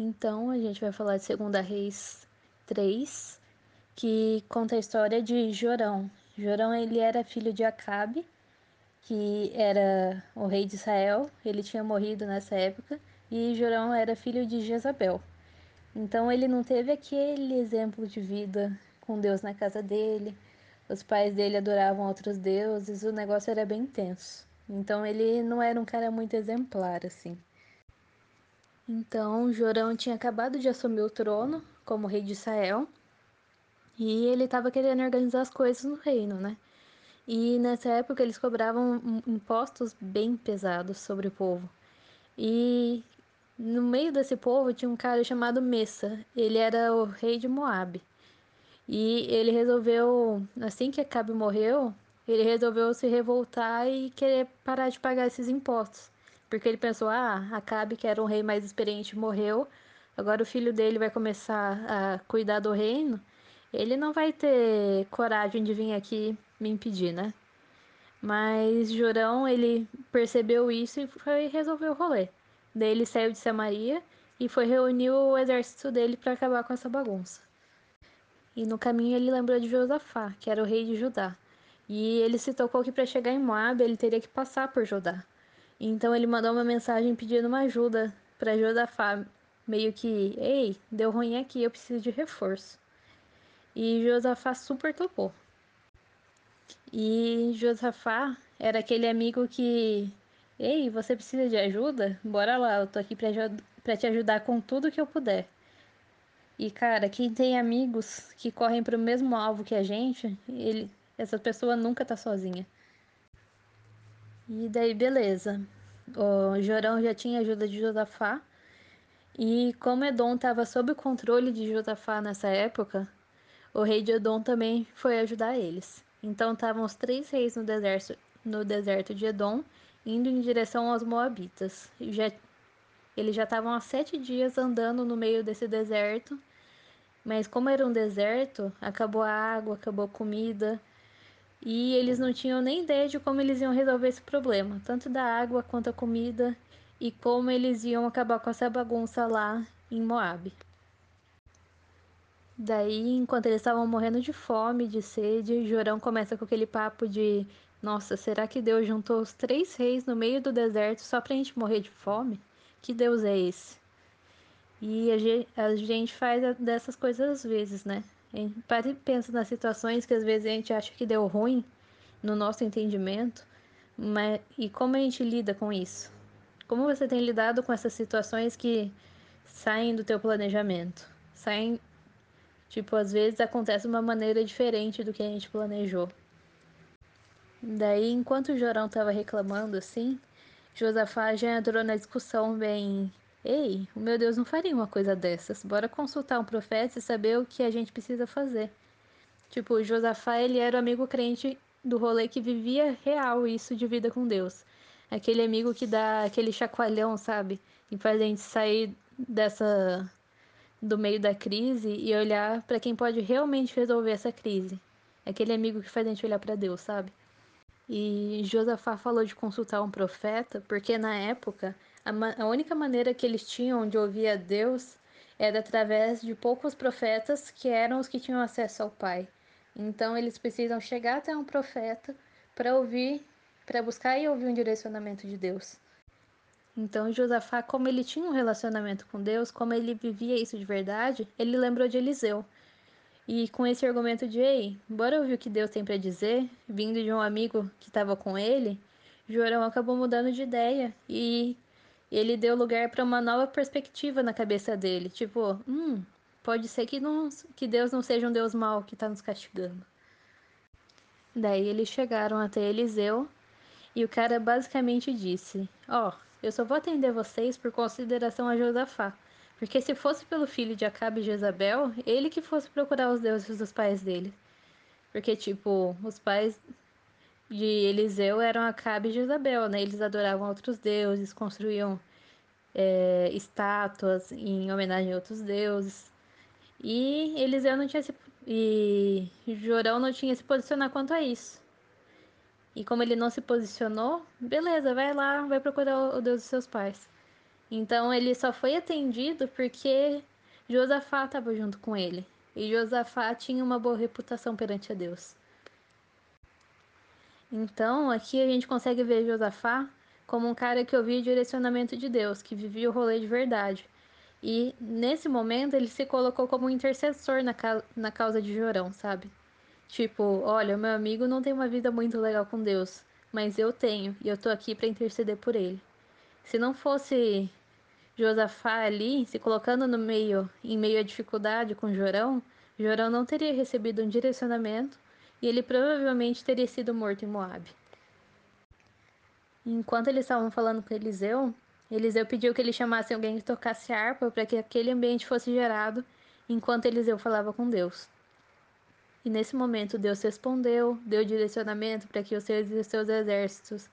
Então a gente vai falar de 2 Reis 3, que conta a história de Jorão. Jorão ele era filho de Acabe, que era o rei de Israel. Ele tinha morrido nessa época e Jorão era filho de Jezabel. Então ele não teve aquele exemplo de vida com Deus na casa dele. Os pais dele adoravam outros deuses, o negócio era bem tenso. Então ele não era um cara muito exemplar assim. Então, Jorão tinha acabado de assumir o trono como rei de Israel e ele estava querendo organizar as coisas no reino, né? E nessa época eles cobravam impostos bem pesados sobre o povo. E no meio desse povo tinha um cara chamado Messa. Ele era o rei de Moabe. E ele resolveu, assim que Acabe morreu, ele resolveu se revoltar e querer parar de pagar esses impostos. Porque ele pensou: ah, Acabe, que era um rei mais experiente, morreu. Agora o filho dele vai começar a cuidar do reino. Ele não vai ter coragem de vir aqui me impedir, né? Mas Jorão, ele percebeu isso e foi resolver o rolê. Daí ele saiu de Samaria e foi reunir o exército dele para acabar com essa bagunça. E no caminho ele lembrou de Josafá, que era o rei de Judá. E ele se tocou que para chegar em Moab ele teria que passar por Judá. Então ele mandou uma mensagem pedindo uma ajuda para Josafá, meio que, ei, deu ruim aqui, eu preciso de reforço. E Josafá super topou. E Josafá era aquele amigo que, ei, você precisa de ajuda? Bora lá, eu tô aqui para te ajudar com tudo que eu puder. E cara, quem tem amigos que correm para o mesmo alvo que a gente, ele, essa pessoa nunca tá sozinha. E daí, beleza. O Jorão já tinha ajuda de Josafá. E como Edom estava sob o controle de Josafá nessa época, o rei de Edom também foi ajudar eles. Então estavam os três reis no deserto, no deserto de Edom, indo em direção aos Moabitas. Já, eles já estavam há sete dias andando no meio desse deserto, mas como era um deserto, acabou a água, acabou a comida, e eles não tinham nem ideia de como eles iam resolver esse problema, tanto da água quanto a comida, e como eles iam acabar com essa bagunça lá em Moab. Daí, enquanto eles estavam morrendo de fome, de sede, Jorão começa com aquele papo de: Nossa, será que Deus juntou os três reis no meio do deserto só pra gente morrer de fome? Que Deus é esse? E a gente faz dessas coisas às vezes, né? A gente para e pensa nas situações que às vezes a gente acha que deu ruim no nosso entendimento, mas e como a gente lida com isso? Como você tem lidado com essas situações que saem do teu planejamento? Saem, tipo, às vezes acontece de uma maneira diferente do que a gente planejou. Daí, enquanto o Jorão estava reclamando assim, Josafá já entrou na discussão bem Ei, o meu Deus não faria uma coisa dessas. Bora consultar um profeta e saber o que a gente precisa fazer. Tipo, Josafá, ele era o amigo crente do rolê que vivia real isso de vida com Deus. Aquele amigo que dá aquele chacoalhão, sabe? E faz a gente sair dessa do meio da crise e olhar para quem pode realmente resolver essa crise. Aquele amigo que faz a gente olhar para Deus, sabe? E Josafá falou de consultar um profeta, porque na época a, a única maneira que eles tinham de ouvir a Deus era através de poucos profetas que eram os que tinham acesso ao Pai. Então eles precisam chegar até um profeta para ouvir, para buscar e ouvir um direcionamento de Deus. Então Josafá, como ele tinha um relacionamento com Deus, como ele vivia isso de verdade, ele lembrou de Eliseu. E com esse argumento de, ei, bora ouvir o que Deus tem para dizer, vindo de um amigo que estava com ele, Jorão acabou mudando de ideia e ele deu lugar para uma nova perspectiva na cabeça dele. Tipo, hum, pode ser que, não, que Deus não seja um Deus mau que está nos castigando. Daí eles chegaram até Eliseu e o cara basicamente disse: Ó, oh, eu só vou atender vocês por consideração a Josafá. Porque se fosse pelo filho de Acabe e Jezabel, ele que fosse procurar os deuses dos pais dele. Porque, tipo, os pais de Eliseu eram Acabe e Jezabel, né? Eles adoravam outros deuses, construíam é, estátuas em homenagem a outros deuses. E Eliseu não tinha se. E Jorão não tinha se posicionar quanto a isso. E como ele não se posicionou, beleza, vai lá, vai procurar o Deus dos seus pais. Então ele só foi atendido porque Josafá estava junto com ele. E Josafá tinha uma boa reputação perante a Deus. Então, aqui a gente consegue ver Josafá como um cara que ouvia o direcionamento de Deus, que vivia o rolê de verdade. E nesse momento ele se colocou como um intercessor na, ca na causa de Jorão, sabe? Tipo, olha, meu amigo não tem uma vida muito legal com Deus, mas eu tenho, e eu tô aqui para interceder por ele. Se não fosse Josafá ali, se colocando no meio, em meio à dificuldade com Jorão, Jorão não teria recebido um direcionamento e ele provavelmente teria sido morto em Moabe. Enquanto eles estavam falando com Eliseu, Eliseu pediu que ele chamasse alguém que tocasse harpa para que aquele ambiente fosse gerado enquanto Eliseu falava com Deus. E nesse momento Deus respondeu, deu direcionamento para que os seus e seus exércitos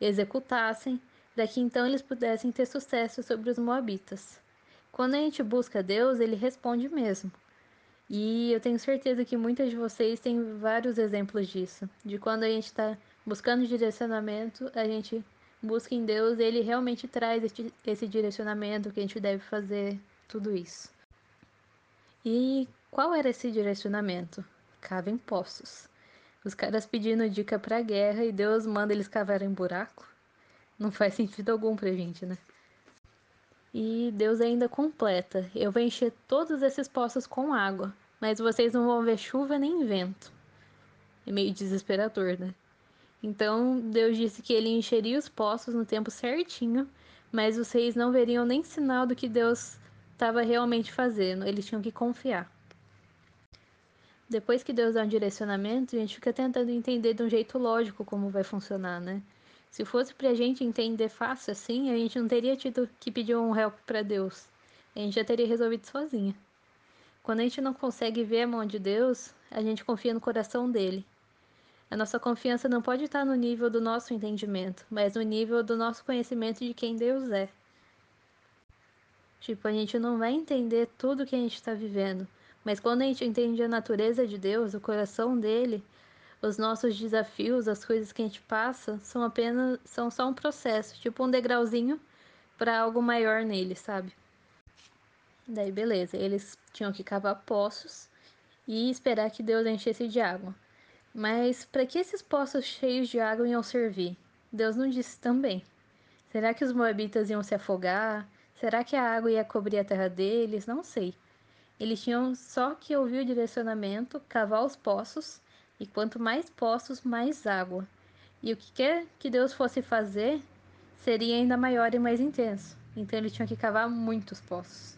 executassem, para que então eles pudessem ter sucesso sobre os moabitas. Quando a gente busca Deus, ele responde mesmo. E eu tenho certeza que muitas de vocês têm vários exemplos disso, de quando a gente está buscando direcionamento, a gente busca em Deus, ele realmente traz esse, esse direcionamento que a gente deve fazer, tudo isso. E qual era esse direcionamento? Cavem poços. Os caras pedindo dica pra guerra e Deus manda eles cavarem buraco? Não faz sentido algum pra gente, né? E Deus ainda completa: Eu vou encher todos esses poços com água, mas vocês não vão ver chuva nem vento. É meio desesperador, né? Então Deus disse que ele encheria os poços no tempo certinho, mas vocês não veriam nem sinal do que Deus estava realmente fazendo, eles tinham que confiar. Depois que Deus dá um direcionamento, a gente fica tentando entender de um jeito lógico como vai funcionar, né? Se fosse pra gente entender fácil assim, a gente não teria tido que pedir um help para Deus. A gente já teria resolvido sozinha. Quando a gente não consegue ver a mão de Deus, a gente confia no coração dele. A nossa confiança não pode estar no nível do nosso entendimento, mas no nível do nosso conhecimento de quem Deus é. Tipo, a gente não vai entender tudo que a gente está vivendo, mas quando a gente entende a natureza de Deus, o coração dele, os nossos desafios, as coisas que a gente passa, são apenas são só um processo, tipo um degrauzinho para algo maior nele, sabe? Daí beleza, eles tinham que cavar poços e esperar que Deus enchesse de água. Mas para que esses poços cheios de água iam servir? Deus não disse também. Será que os moabitas iam se afogar? Será que a água ia cobrir a terra deles? Não sei. Eles tinham só que ouvir o direcionamento, cavar os poços e quanto mais poços, mais água. E o que quer que Deus fosse fazer seria ainda maior e mais intenso. Então ele tinha que cavar muitos poços.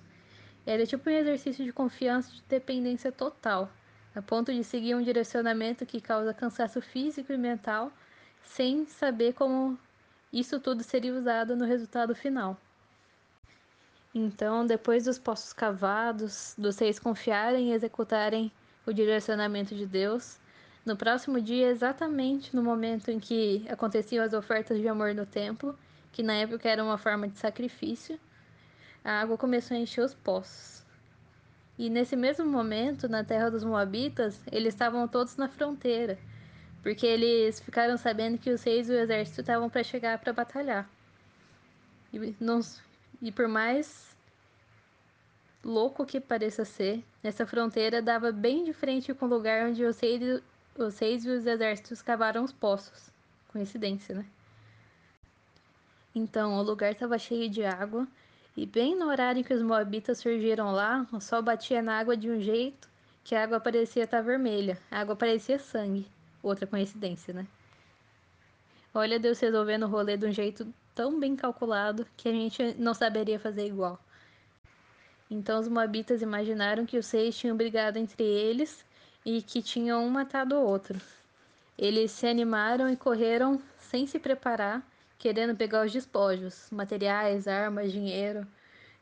Era tipo um exercício de confiança de dependência total, a ponto de seguir um direcionamento que causa cansaço físico e mental, sem saber como isso tudo seria usado no resultado final. Então, depois dos poços cavados, dos reis confiarem e executarem o direcionamento de Deus, no próximo dia, exatamente no momento em que aconteciam as ofertas de amor no templo, que na época era uma forma de sacrifício, a água começou a encher os poços. E nesse mesmo momento, na terra dos Moabitas, eles estavam todos na fronteira, porque eles ficaram sabendo que os reis e o exército estavam para chegar para batalhar. E, não, e por mais louco que pareça ser, essa fronteira dava bem de frente com o lugar onde os reis reis e os exércitos cavaram os poços. Coincidência, né? Então, o lugar estava cheio de água, e bem no horário em que os moabitas surgiram lá, o sol batia na água de um jeito que a água parecia estar vermelha. A água parecia sangue. Outra coincidência, né? Olha Deus resolvendo o rolê de um jeito tão bem calculado que a gente não saberia fazer igual. Então os moabitas imaginaram que os reis tinham brigado entre eles e que tinham um matado o outro. Eles se animaram e correram sem se preparar, querendo pegar os despojos, materiais, armas, dinheiro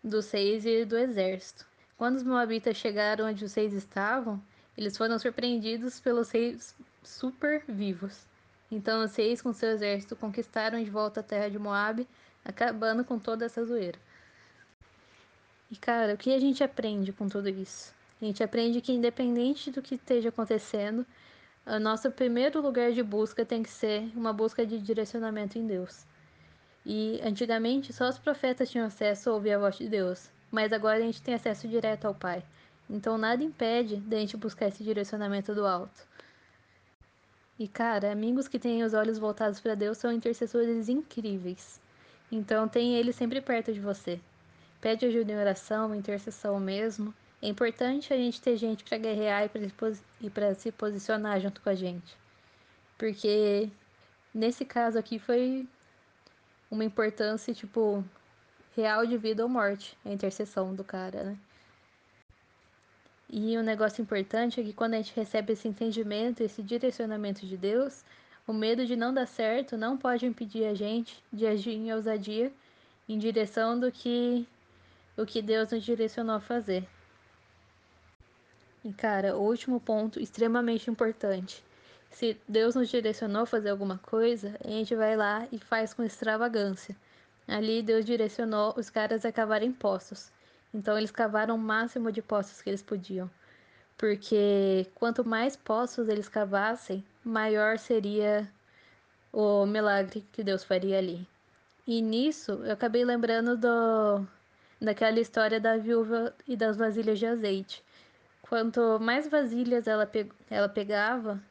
dos reis e do exército. Quando os moabitas chegaram onde os reis estavam, eles foram surpreendidos pelos reis super vivos. Então os reis com seu exército conquistaram de volta a terra de Moabe, acabando com toda essa zoeira. E cara, o que a gente aprende com tudo isso? A gente aprende que, independente do que esteja acontecendo, o nosso primeiro lugar de busca tem que ser uma busca de direcionamento em Deus. E antigamente só os profetas tinham acesso a ouvir a voz de Deus, mas agora a gente tem acesso direto ao Pai. Então nada impede da gente buscar esse direcionamento do alto. E cara, amigos que têm os olhos voltados para Deus são intercessores incríveis. Então tem ele sempre perto de você. Pede ajuda em oração, intercessão mesmo. É importante a gente ter gente para guerrear e para se posicionar junto com a gente. Porque nesse caso aqui foi uma importância, tipo, real de vida ou morte, a intercessão do cara, né? E um negócio importante é que quando a gente recebe esse entendimento, esse direcionamento de Deus, o medo de não dar certo não pode impedir a gente de agir em ousadia em direção do que o que Deus nos direcionou a fazer. E cara, o último ponto extremamente importante. Se Deus nos direcionou a fazer alguma coisa, a gente vai lá e faz com extravagância. Ali Deus direcionou os caras a cavarem poços. Então eles cavaram o máximo de poços que eles podiam. Porque quanto mais poços eles cavassem, maior seria o milagre que Deus faria ali. E nisso eu acabei lembrando do, daquela história da viúva e das vasilhas de azeite. Quanto mais vasilhas ela, pe ela pegava,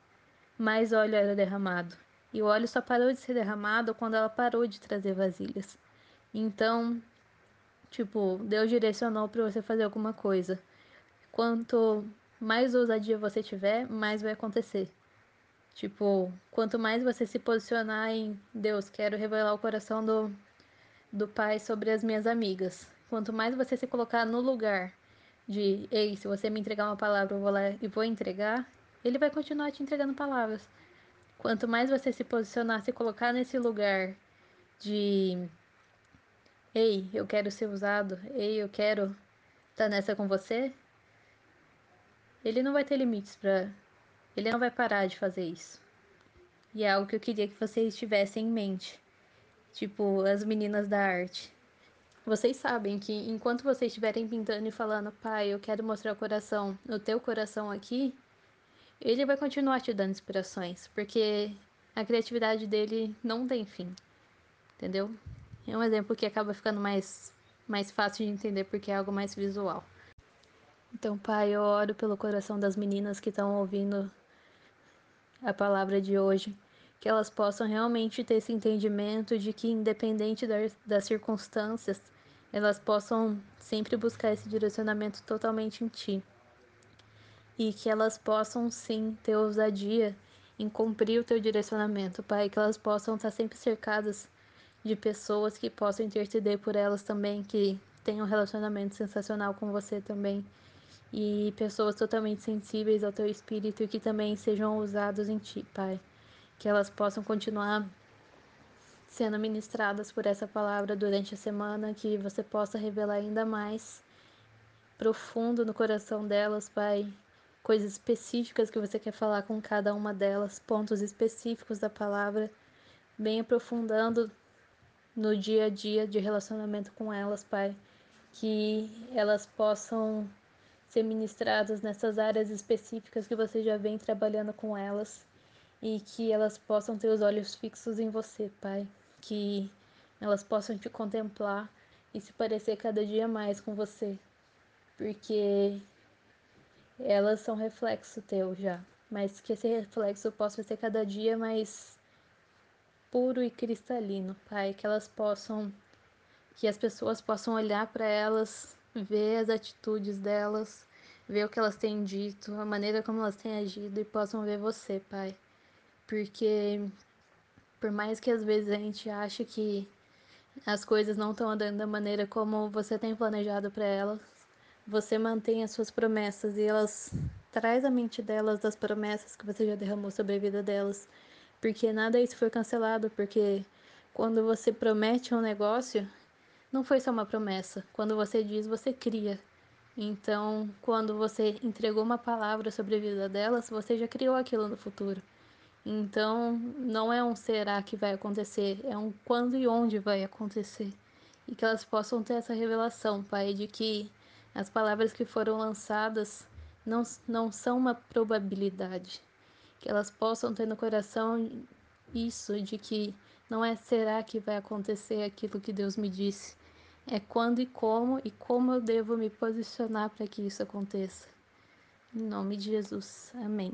mais óleo era derramado. E o óleo só parou de ser derramado quando ela parou de trazer vasilhas. Então, tipo, Deus direcionou para você fazer alguma coisa. Quanto mais ousadia você tiver, mais vai acontecer. Tipo, quanto mais você se posicionar em Deus, quero revelar o coração do, do Pai sobre as minhas amigas. Quanto mais você se colocar no lugar de, ei, se você me entregar uma palavra, eu vou lá e vou entregar, ele vai continuar te entregando palavras. Quanto mais você se posicionar, se colocar nesse lugar de, ei, eu quero ser usado, ei, eu quero estar tá nessa com você, ele não vai ter limites para. Ele não vai parar de fazer isso. E é algo que eu queria que vocês tivessem em mente. Tipo, as meninas da arte. Vocês sabem que enquanto vocês estiverem pintando e falando, pai, eu quero mostrar o coração, o teu coração aqui, ele vai continuar te dando inspirações, porque a criatividade dele não tem fim. Entendeu? É um exemplo que acaba ficando mais, mais fácil de entender porque é algo mais visual. Então, Pai, eu oro pelo coração das meninas que estão ouvindo a palavra de hoje, que elas possam realmente ter esse entendimento de que, independente das circunstâncias, elas possam sempre buscar esse direcionamento totalmente em Ti. E que elas possam sim ter ousadia em cumprir o Teu direcionamento, Pai, que elas possam estar sempre cercadas de pessoas que possam interceder por elas também, que tenham um relacionamento sensacional com você também e pessoas totalmente sensíveis ao teu espírito e que também sejam usados em ti, Pai. Que elas possam continuar sendo ministradas por essa palavra durante a semana, que você possa revelar ainda mais profundo no coração delas, Pai, coisas específicas que você quer falar com cada uma delas, pontos específicos da palavra, bem aprofundando no dia a dia de relacionamento com elas, Pai, que elas possam ser ministradas nessas áreas específicas que você já vem trabalhando com elas e que elas possam ter os olhos fixos em você, Pai. Que elas possam te contemplar e se parecer cada dia mais com você, porque elas são reflexo teu já, mas que esse reflexo possa ser cada dia mais puro e cristalino, Pai, que elas possam que as pessoas possam olhar para elas, ver as atitudes delas, ver o que elas têm dito, a maneira como elas têm agido e possam ver você, Pai. Porque por mais que às vezes a gente ache que as coisas não estão andando da maneira como você tem planejado para elas, você mantém as suas promessas e elas traz a mente delas das promessas que você já derramou sobre a vida delas. Porque nada disso foi cancelado, porque quando você promete um negócio, não foi só uma promessa. Quando você diz, você cria. Então, quando você entregou uma palavra sobre a vida delas, você já criou aquilo no futuro. Então, não é um será que vai acontecer, é um quando e onde vai acontecer. E que elas possam ter essa revelação, Pai, de que as palavras que foram lançadas não, não são uma probabilidade. Que elas possam ter no coração isso, de que Não é será que vai acontecer aquilo que Deus me disse. É quando e como e como eu devo me posicionar para que isso aconteça. Em nome de Jesus. Amém.